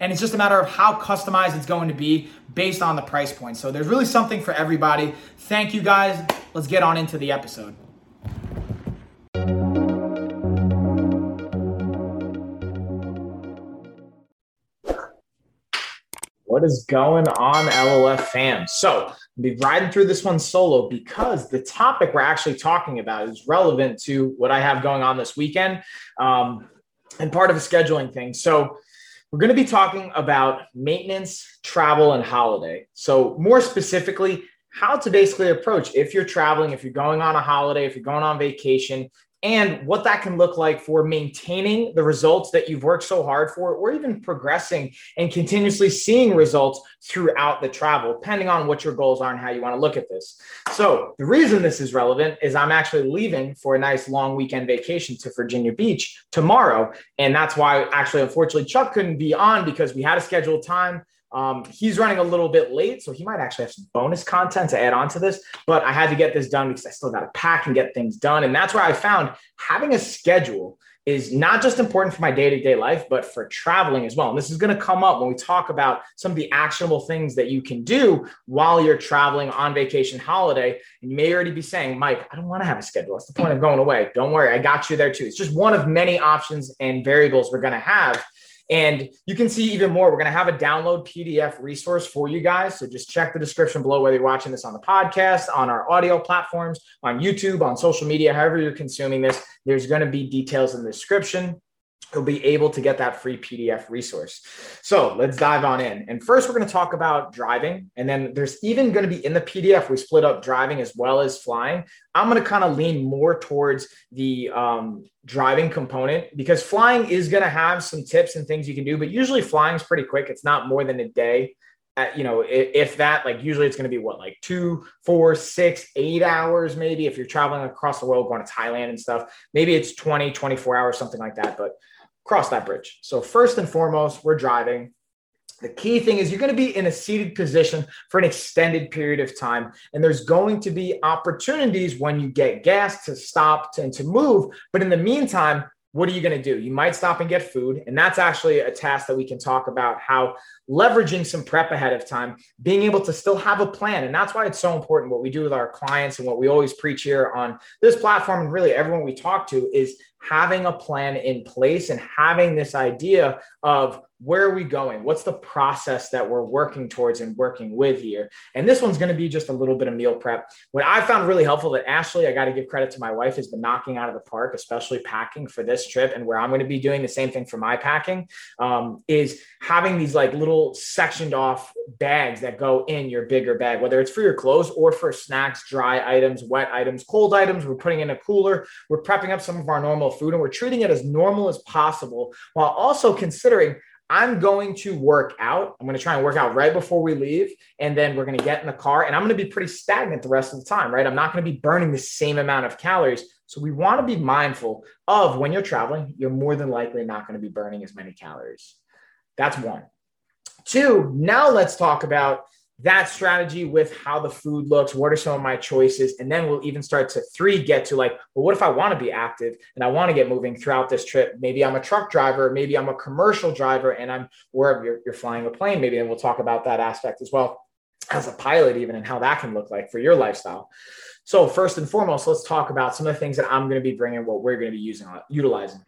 and it's just a matter of how customized it's going to be based on the price point. So there's really something for everybody. Thank you guys. Let's get on into the episode. What is going on, LOF fam? So, I'll be riding through this one solo because the topic we're actually talking about is relevant to what I have going on this weekend um, and part of a scheduling thing. So, we're going to be talking about maintenance, travel, and holiday. So, more specifically, how to basically approach if you're traveling, if you're going on a holiday, if you're going on vacation, and what that can look like for maintaining the results that you've worked so hard for, or even progressing and continuously seeing results throughout the travel, depending on what your goals are and how you want to look at this. So, the reason this is relevant is I'm actually leaving for a nice long weekend vacation to Virginia Beach tomorrow. And that's why, actually, unfortunately, Chuck couldn't be on because we had a scheduled time um, he's running a little bit late, so he might actually have some bonus content to add on to this. But I had to get this done because I still got to pack and get things done. And that's where I found having a schedule is not just important for my day to day life, but for traveling as well. And this is going to come up when we talk about some of the actionable things that you can do while you're traveling on vacation holiday. And you may already be saying, Mike, I don't want to have a schedule. That's the point of going away. Don't worry, I got you there too. It's just one of many options and variables we're going to have and you can see even more. We're going to have a download PDF resource for you guys. So just check the description below, whether you're watching this on the podcast, on our audio platforms, on YouTube, on social media, however you're consuming this. There's going to be details in the description you'll be able to get that free PDF resource. So let's dive on in. And first, we're going to talk about driving. And then there's even going to be in the PDF, we split up driving as well as flying. I'm going to kind of lean more towards the um, driving component because flying is going to have some tips and things you can do, but usually flying is pretty quick. It's not more than a day. At, you know, if, that, like usually it's going to be what, like two, four, six, eight hours, maybe if you're traveling across the world, going to Thailand and stuff, maybe it's 20, 24 hours, something like that. But cross that bridge. So, first and foremost, we're driving. The key thing is you're going to be in a seated position for an extended period of time. And there's going to be opportunities when you get gas to stop and to move. But in the meantime, what are you going to do? You might stop and get food. And that's actually a task that we can talk about how leveraging some prep ahead of time, being able to still have a plan. And that's why it's so important. What we do with our clients and what we always preach here on this platform, and really everyone we talk to, is having a plan in place and having this idea of where are we going? What's the process that we're working towards and working with here? And this one's going to be just a little bit of meal prep. What I found really helpful that Ashley, I got to give credit to my wife, has been knocking out of the park, especially packing for this trip and where I'm going to be doing the same thing for my packing, um, is having these like little sectioned off bags that go in your bigger bag, whether it's for your clothes or for snacks, dry items, wet items, cold items. We're putting in a cooler. We're prepping up some of our normal food and we're treating it as normal as possible while also considering I'm going to work out. I'm going to try and work out right before we leave. And then we're going to get in the car and I'm going to be pretty stagnant the rest of the time, right? I'm not going to be burning the same amount of calories. So we want to be mindful of when you're traveling, you're more than likely not going to be burning as many calories. That's one. Two, now let's talk about that strategy with how the food looks what are some of my choices and then we'll even start to three get to like well what if i want to be active and i want to get moving throughout this trip? Maybe i'm a truck driver maybe i'm a commercial driver and i'm wherever you're, you're flying a plane maybe and we'll talk about that aspect as well as a pilot even and how that can look like for your lifestyle. So first and foremost let's talk about some of the things that i'm going to be bringing what we're going to be using utilizing.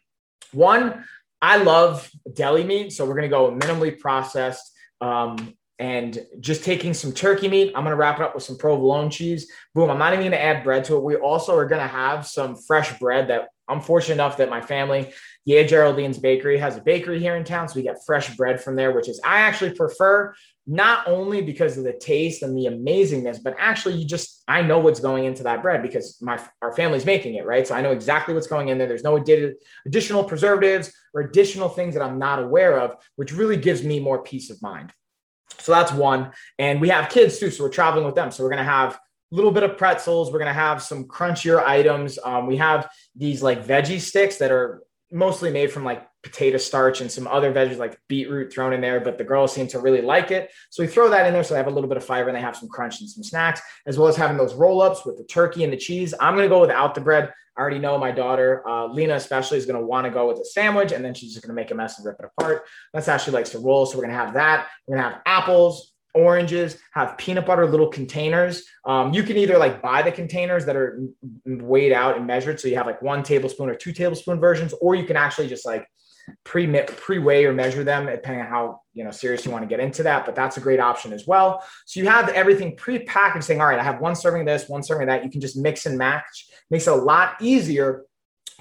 One i love deli meat so we're going to go minimally processed um, and just taking some turkey meat. I'm going to wrap it up with some provolone cheese. Boom. I'm not even going to add bread to it. We also are going to have some fresh bread that I'm fortunate enough that my family, yeah, Geraldine's Bakery has a bakery here in town. So we get fresh bread from there, which is I actually prefer not only because of the taste and the amazingness, but actually you just I know what's going into that bread because my our family's making it, right? So I know exactly what's going in there. There's no additional preservatives or additional things that I'm not aware of, which really gives me more peace of mind. So that's one. And we have kids too, so we're traveling with them. So we're gonna have a little bit of pretzels. We're gonna have some crunchier items. Um, we have these like veggie sticks that are mostly made from like potato starch and some other veggies like beetroot thrown in there, but the girls seem to really like it. So we throw that in there so they have a little bit of fiber and they have some crunch and some snacks, as well as having those roll ups with the turkey and the cheese. I'm going to go without the bread. I already know my daughter, uh, Lena especially, is going to want to go with a sandwich and then she's just going to make a mess and rip it apart. That's she likes to roll. So we're going to have that. We're going to have apples, oranges, have peanut butter little containers. Um, you can either like buy the containers that are weighed out and measured. So you have like one tablespoon or two tablespoon versions, or you can actually just like pre pre weigh or measure them depending on how you know serious you want to get into that. But that's a great option as well. So you have everything pre-packaged, saying, all right, I have one serving of this, one serving of that. You can just mix and match. Makes it a lot easier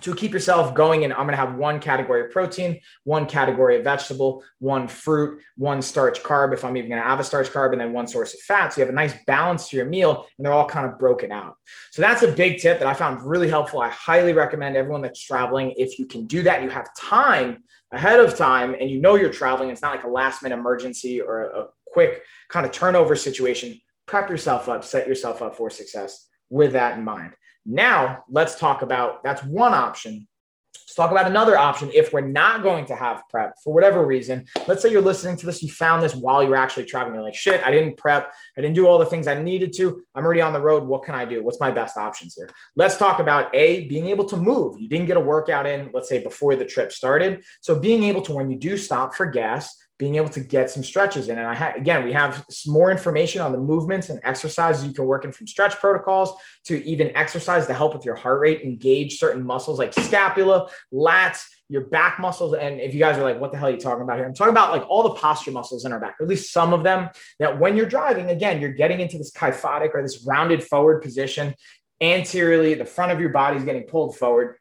to keep yourself going and i'm going to have one category of protein one category of vegetable one fruit one starch carb if i'm even going to have a starch carb and then one source of fat so you have a nice balance to your meal and they're all kind of broken out. So that's a big tip that i found really helpful. I highly recommend everyone that's traveling if you can do that you have time ahead of time and you know you're traveling it's not like a last minute emergency or a quick kind of turnover situation prep yourself up set yourself up for success with that in mind now, let's talk about that's one option. Let's talk about another option if we're not going to have prep for whatever reason. Let's say you're listening to this, you found this while you're actually traveling. You're like, shit, I didn't prep. I didn't do all the things I needed to. I'm already on the road. What can I do? What's my best options here? Let's talk about A, being able to move. You didn't get a workout in, let's say before the trip started. So being able to, when you do stop for gas, being able to get some stretches in. And I ha- again, we have more information on the movements and exercises you can work in from stretch protocols to even exercise to help with your heart rate, engage certain muscles like scapula, lats, your back muscles. And if you guys are like, what the hell are you talking about here? I'm talking about like all the posture muscles in our back, at least some of them that when you're driving, again, you're getting into this kyphotic or this rounded forward position. Anteriorly, the front of your body is getting pulled forward.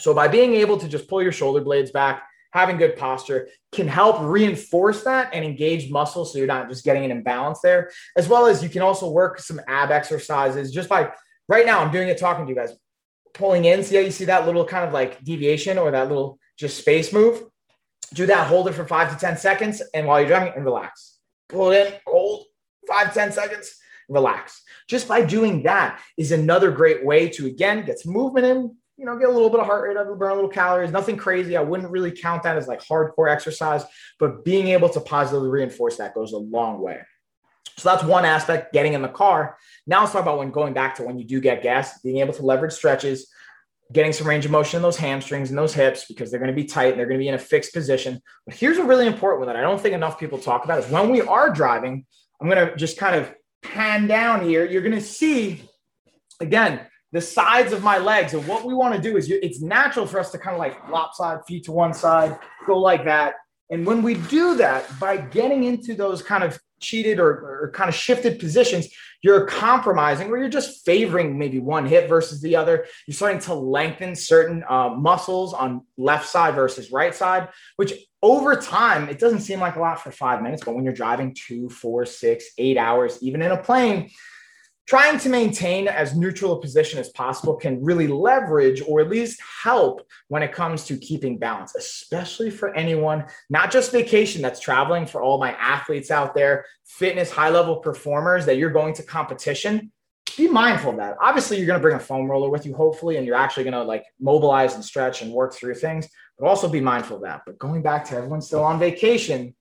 So by being able to just pull your shoulder blades back, having good posture can help reinforce that and engage muscle so you're not just getting an imbalance there as well as you can also work some ab exercises just by right now i'm doing it talking to you guys pulling in see how you see that little kind of like deviation or that little just space move? Do that hold it for five to ten seconds and while you're driving and relax. Pull it in hold five ten seconds relax. Just by doing that is another great way to again get some movement in you know, get a little bit of heart rate up, burn a little calories, nothing crazy. I wouldn't really count that as like hardcore exercise, but being able to positively reinforce that goes a long way. So that's one aspect, getting in the car. Now let's talk about when going back to when you do get gas, being able to leverage stretches, getting some range of motion in those hamstrings and those hips because they're going to be tight and they're going to be in a fixed position. But here's a really important one that I don't think enough people talk about is when we are driving, I'm going to just kind of pan down here. You're going to see, again, the sides of my legs. And what we want to do is you, it's natural for us to kind of like lopside feet to one side, go like that. And when we do that, by getting into those kind of cheated or, or kind of shifted positions, you're compromising or you're just favoring maybe one hip versus the other. You're starting to lengthen certain uh, muscles on left side versus right side, which over time, it doesn't seem like a lot for five minutes, but when you're driving two, four, six, eight hours, even in a plane, trying to maintain as neutral a position as possible can really leverage or at least help when it comes to keeping balance, especially for anyone, not just vacation that's traveling, for all my athletes out there, fitness, high level performers that you're going to competition. Be mindful of that. Obviously, you're going to bring a foam roller with you, hopefully, and you're actually going to like mobilize and stretch and work through things, but also be mindful of that. But going back to everyone still on vacation,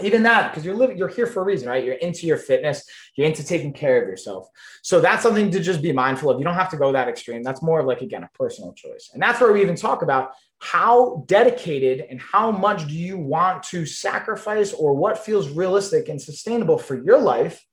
even that because you're living you're here for a reason right? You're into your fitness you're into taking care of yourself. So that's something to just be mindful of. You don't have to go that extreme. That's more of like again a personal choice. And that's where we even talk about how dedicated and how much do you want to sacrifice or what feels realistic and sustainable for your life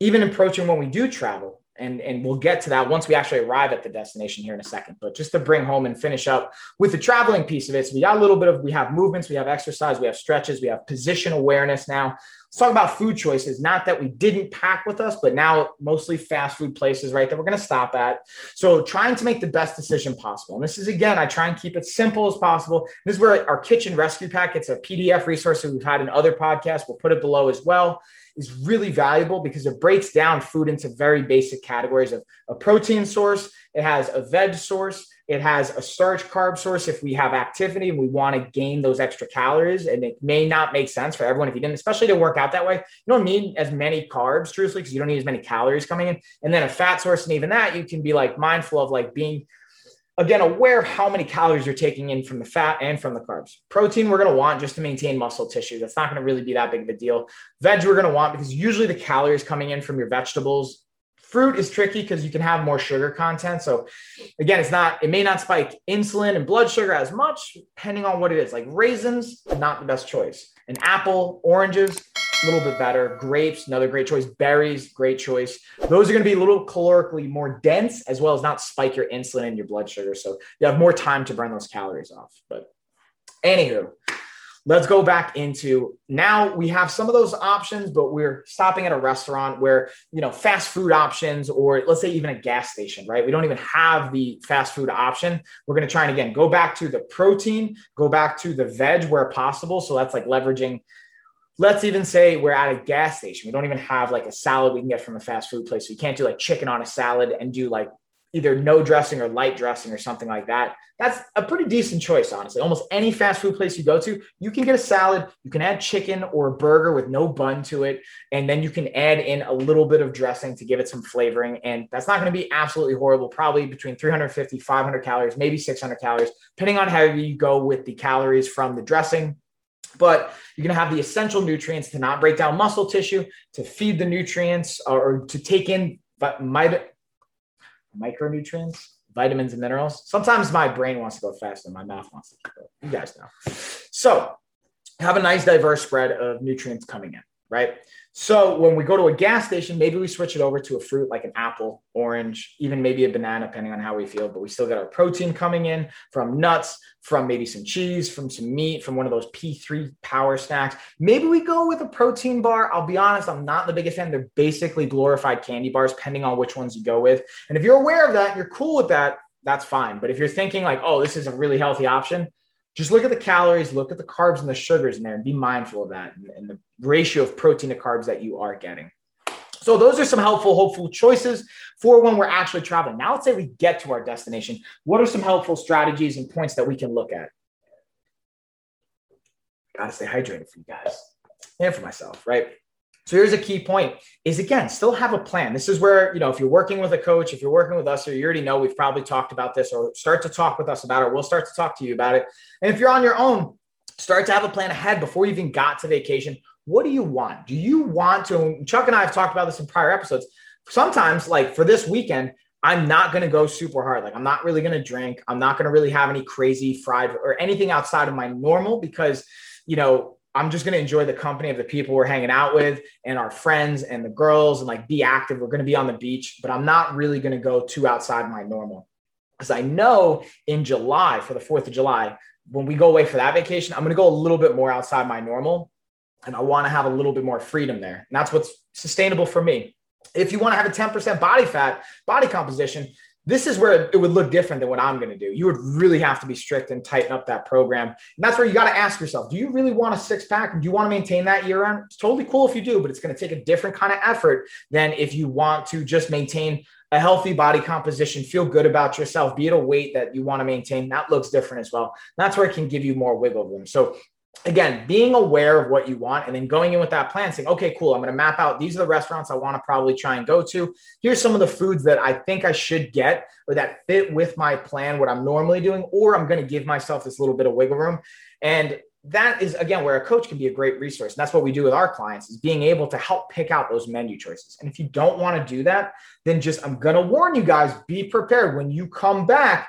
even approaching when we do travel and and we'll get to that once we actually arrive at the destination here in a second. But just to bring home and finish up with the traveling piece of it so we got a little bit of we have movements we have exercise we have stretches we have position awareness now let's talk about food choices. Not that we didn't pack with us, but now mostly fast food places, right? That we're going to stop at. So trying to make the best decision possible. And this is again, I try and keep it simple as possible. This is where our kitchen rescue pack. It's a PDF resource that we've had in other podcasts. We'll put it below as well is really valuable because it breaks down food into very basic categories of a protein source, it has a veg source, it has a starch carb source if we have activity and we want to gain those extra calories. And it may not make sense for everyone if you didn't, especially to work out that way. You don't need as many carbs, truthfully, because you don't need as many calories coming in. And then a fat source, and even that, you can be like mindful of like being again, aware of how many calories you're taking in from the fat and from the carbs. Protein, we're going to want just to maintain muscle tissue. That's not going to really be that big of a deal. Veg, we're going to want because usually the calories coming in from your vegetables. Fruit is tricky because you can have more sugar content. So, again, it's not, it may not spike insulin and blood sugar as much, depending on what it is. Like raisins, not the best choice. An apple, oranges, a little bit better. Grapes, another great choice. Berries, great choice. Those are going to be a little calorically more dense, as well as not spike your insulin and your blood sugar. So you have more time to burn those calories off. But anywho, let's go back into now we have some of those options, but we're stopping at a restaurant where, you know, fast food options, or let's say even a gas station, right? We don't even have the fast food option. We're going to try and again go back to the protein, go back to the veg where possible. So that's like leveraging let's even say we're at a gas station. We don't even have like a salad we can get from a fast food place. So you can't do like chicken on a salad and do like either no dressing or light dressing or something like that. That's a pretty decent choice, honestly. Almost any fast food place you go to, you can get a salad, you can add chicken or a burger with no bun to it, and then you can add in a little bit of dressing to give it some flavoring. And that's not going to be absolutely horrible, probably between 350, 500 calories, maybe 600 calories, depending on how you go with the calories from the dressing but you're going to have the essential nutrients to not break down muscle tissue, to feed the nutrients, or to take in micronutrients, vitamins and minerals. Sometimes my brain wants to go faster, my mouth wants to go. You guys know. So have a nice diverse spread of nutrients coming in, right? So when we go to a gas station, maybe we switch it over to a fruit like an apple, orange, even maybe a banana, depending on how we feel. But we still got our protein coming in from nuts, from maybe some cheese, from some meat, from one of those P3 power snacks. Maybe we go with a protein bar. I'll be honest, I'm not the biggest fan. They're basically glorified candy bars, depending on which ones you go with. And if you're aware of that, you're cool with that, that's fine. But if you're thinking like, oh, this is a really healthy option, just look at the calories, look at the carbs and the sugars in there, and be mindful of that and, and the ratio of protein to carbs that you are getting. So those are some helpful, hopeful choices for when we're actually traveling. Now, let's say we get to our destination. What are some helpful strategies and points that we can look at? Gotta stay hydrated for you guys and for myself, right? So here's a key point is again, still have a plan. This is where, you know, if you're working with a coach, if you're working with us, or you already know we've probably talked about this or start to talk with us about it, we'll start to talk to you about it. And if you're on your own, start to have a plan ahead before you even got to vacation. What do you want? Do you want to? Chuck and I have talked about this in prior episodes. Sometimes, like for this weekend, I'm not going to go super hard. Like, I'm not really going to drink. I'm not going to really have any crazy fried or anything outside of my normal because, you know, I'm just going to enjoy the company of the people we're hanging out with and our friends and the girls and like be active. We're going to be on the beach, but I'm not really going to go too outside my normal. Because I know in July, for the 4th of July, when we go away for that vacation, I'm going to go a little bit more outside my normal and I want to have a little bit more freedom there. And that's what's sustainable for me. If you want to have a 10% body fat, body composition, this is where it would look different than what I'm going to do. You would really have to be strict and tighten up that program. And that's where you got to ask yourself, do you really want a six pack? Do you want to maintain that year round? It's totally cool if you do, but it's going to take a different kind of effort than if you want to just maintain a healthy body composition, feel good about yourself, be at a weight that you want to maintain. That looks different as well. that's where it can give you more wiggle room. So again, being aware of what you want and then going in with that plan, saying, okay, cool, I'm going to map out these are the restaurants I want to probably try and go to. Here's some of the foods that I think I should get or that fit with my plan, what I'm normally doing, or I'm going to give myself this little bit of wiggle room. And that is again where a coach can be a great resource. And that's what we do with our clients is being able to help pick out those menu choices. And if you don't want to do that, then just I'm going to warn you guys, be prepared when you come back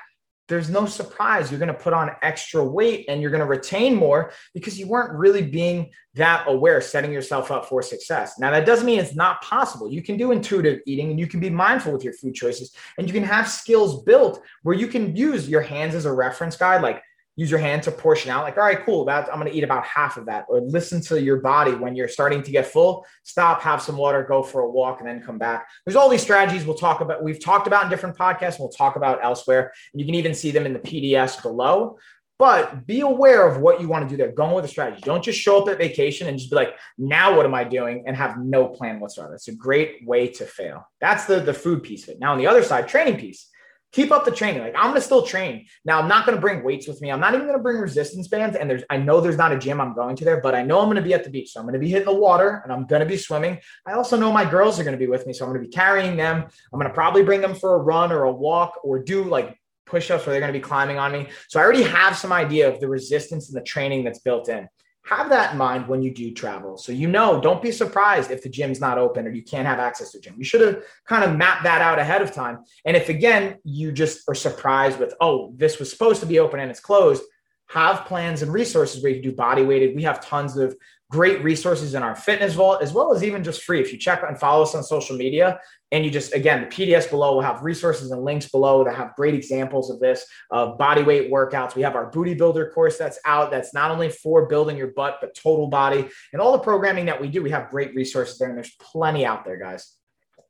there's no surprise you're going to put on extra weight and you're going to retain more because you weren't really being that aware, setting yourself up for success. Now, that doesn't mean it's not possible. You can do intuitive eating and you can be mindful with your food choices and you can have skills built where you can use your hands as a reference guide. Like, use your hand to portion out like all right cool that i'm going to eat about half of that or listen to your body when you're starting to get full stop have some water go for a walk and then come back there's all these strategies we'll talk about we've talked about in different podcasts we'll talk about elsewhere and you can even see them in the pds below but be aware of what you want to do there. Going with a strategy. Don't just show up at vacation and just be like, now what am I doing? And have no plan whatsoever. It's a great way to fail. That's the, the food piece of it. Now, on the other side, training piece. Keep up the training. Like I'm gonna still train. Now I'm not gonna bring weights with me. I'm not even gonna bring resistance bands. And there's I know there's not a gym I'm going to there, but I know I'm gonna be at the beach. So I'm gonna be hitting the water and I'm gonna be swimming. I also know my girls are gonna be with me. So I'm gonna be carrying them. I'm gonna probably bring them for a run or a walk or do like push-ups where they're to be climbing on me. So I already have some idea of the resistance and the training that's built in. Have that in mind when you do travel. So you know, don't be surprised if the gym's not open or you can't have access to a gym. You should have kind of mapped that out ahead of time. And if again you just are surprised with, oh, this was supposed to be open and it's closed, have plans and resources where you can do body weighted. We have tons of great resources in our fitness vault, as well as even just free. If you check and follow us on social media, and you just again the PDS below will have resources and links below that have great examples of this of body weight workouts. We have our booty builder course that's out. That's not only for building your butt but total body and all the programming that we do. We have great resources there, and there's plenty out there, guys.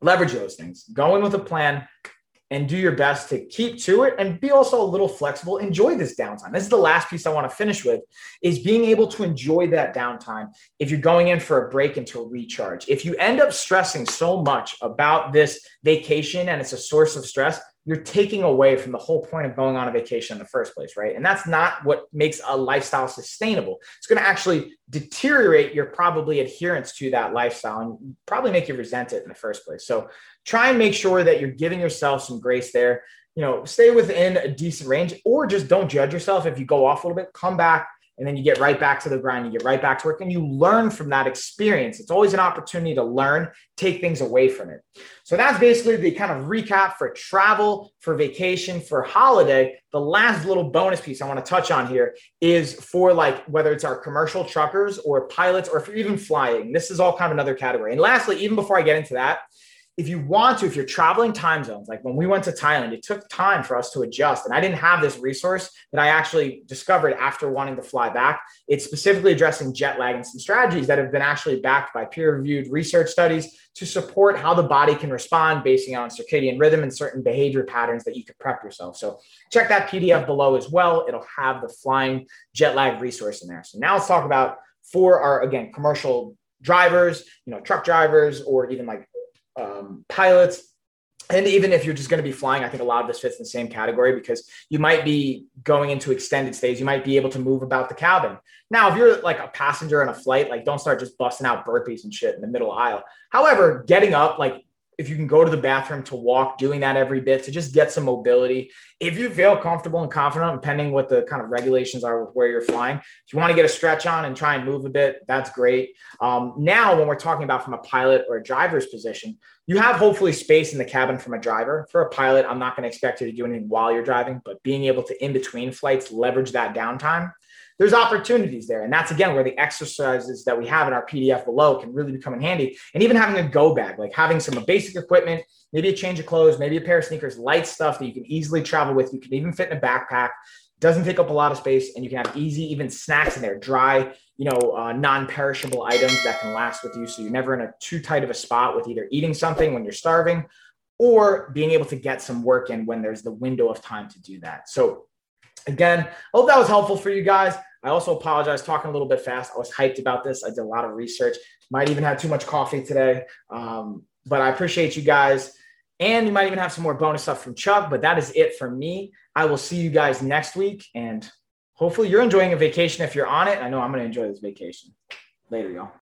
Leverage those things. Go in with a plan and do your best to keep to it and be also a little flexible. Enjoy this downtime. This is the last piece i want to finish with is being able to enjoy that downtime if you're going in for a break and to recharge. If you end up stressing so much about this vacation and it's a source of stress you're taking away from the whole point of going on a vacation in the first place, right? And that's not what makes a lifestyle sustainable. It's going to actually deteriorate your probably adherence to that lifestyle and probably make you resent it in the first place. So try and make sure that you're giving yourself some grace there. You know, stay within a decent range or just don't judge yourself. If you go off a little bit, come back, and then you get right back to the grind you get right back to work and you learn from that experience. It's always an opportunity to learn take things away from it. So that's basically the kind of recap for travel for vacation for holiday. The last little bonus piece i want to touch on here is for like whether it's our commercial truckers or pilots or if you're even flying this is all kind of another category. And lastly even before i get into that if you want to, if you're traveling time zones, like when we went to Thailand, it took time for us to adjust. And I didn't have this resource that I actually discovered after wanting to fly back. It's specifically addressing jet lag and some strategies that have been actually backed by peer reviewed research studies to support how the body can respond basing on circadian rhythm and certain behavior patterns that you could prep yourself. So check that PDF below as well. It'll have the flying jet lag resource in there. So now let's talk about for our, again, commercial drivers, you know, truck drivers, or even like um, pilots. And even if you're just going to be flying, I think a lot of this fits in the same category because you might be going into extended stays. You might be able to move about the cabin. Now, if you're like a passenger on a flight, like don't start just busting out burpees and shit in the middle aisle. However, getting up, like if you can go to the bathroom to walk, doing that every bit to just get some mobility. If you feel comfortable and confident, depending what the kind of regulations are with where you're flying, if you want to get a stretch on and try and move a bit, that's great. Um, now, when we're talking about from a pilot or a driver's position, you have hopefully space in the cabin from a driver. For a pilot, I'm not going to expect you to do anything while you're driving, but being able to in between flights leverage that downtime there's opportunities there. And that's again where the exercises that we have in our PDF below can really become in handy. And even having a go bag, like having some basic equipment, maybe a change of clothes, maybe a pair of sneakers, light stuff that you can easily travel with. You can even fit in a backpack. Doesn't take up a lot of space, and you can have easy, even snacks in there, dry, you know, uh, non-perishable items that can last with you. So you're never in a too tight of a spot with either eating something when you're starving, or being able to get some work in when there's the window of time to do that. So again, I hope that was helpful for you guys. I also apologize talking a little bit fast. I was hyped about this. I did a lot of research. Might even have too much coffee today. Um, but I appreciate you guys. And you might even have some more bonus stuff from Chuck. But that is it for me. I will see you guys next week. And hopefully you're enjoying a vacation if you're on it. I know I'm going to enjoy this vacation. Later, y'all.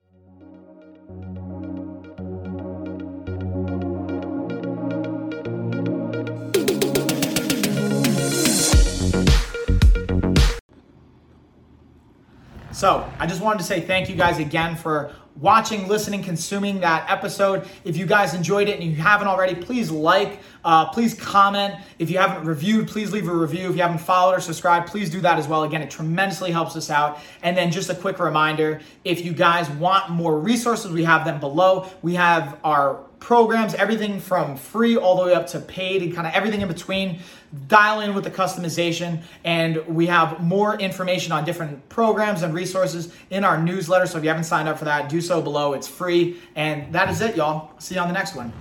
So I just wanted to say thank you guys again for watching, listening, consuming that episode. If you guys enjoyed it and you haven't already, please like, uh, please comment. If you haven't reviewed, please leave a review. If you haven't followed or subscribed, please do that as well. Again, it tremendously helps us out. And then just a quick reminder if you guys want more resources, we have them below. We have our programs, everything from free all the way up to paid and kind of everything in between. Dial in with the customization, and we have more information on different programs and resources in our newsletter. So if you haven't signed up for that, do so below. It's free. And that is it, y'all. See you on the next one.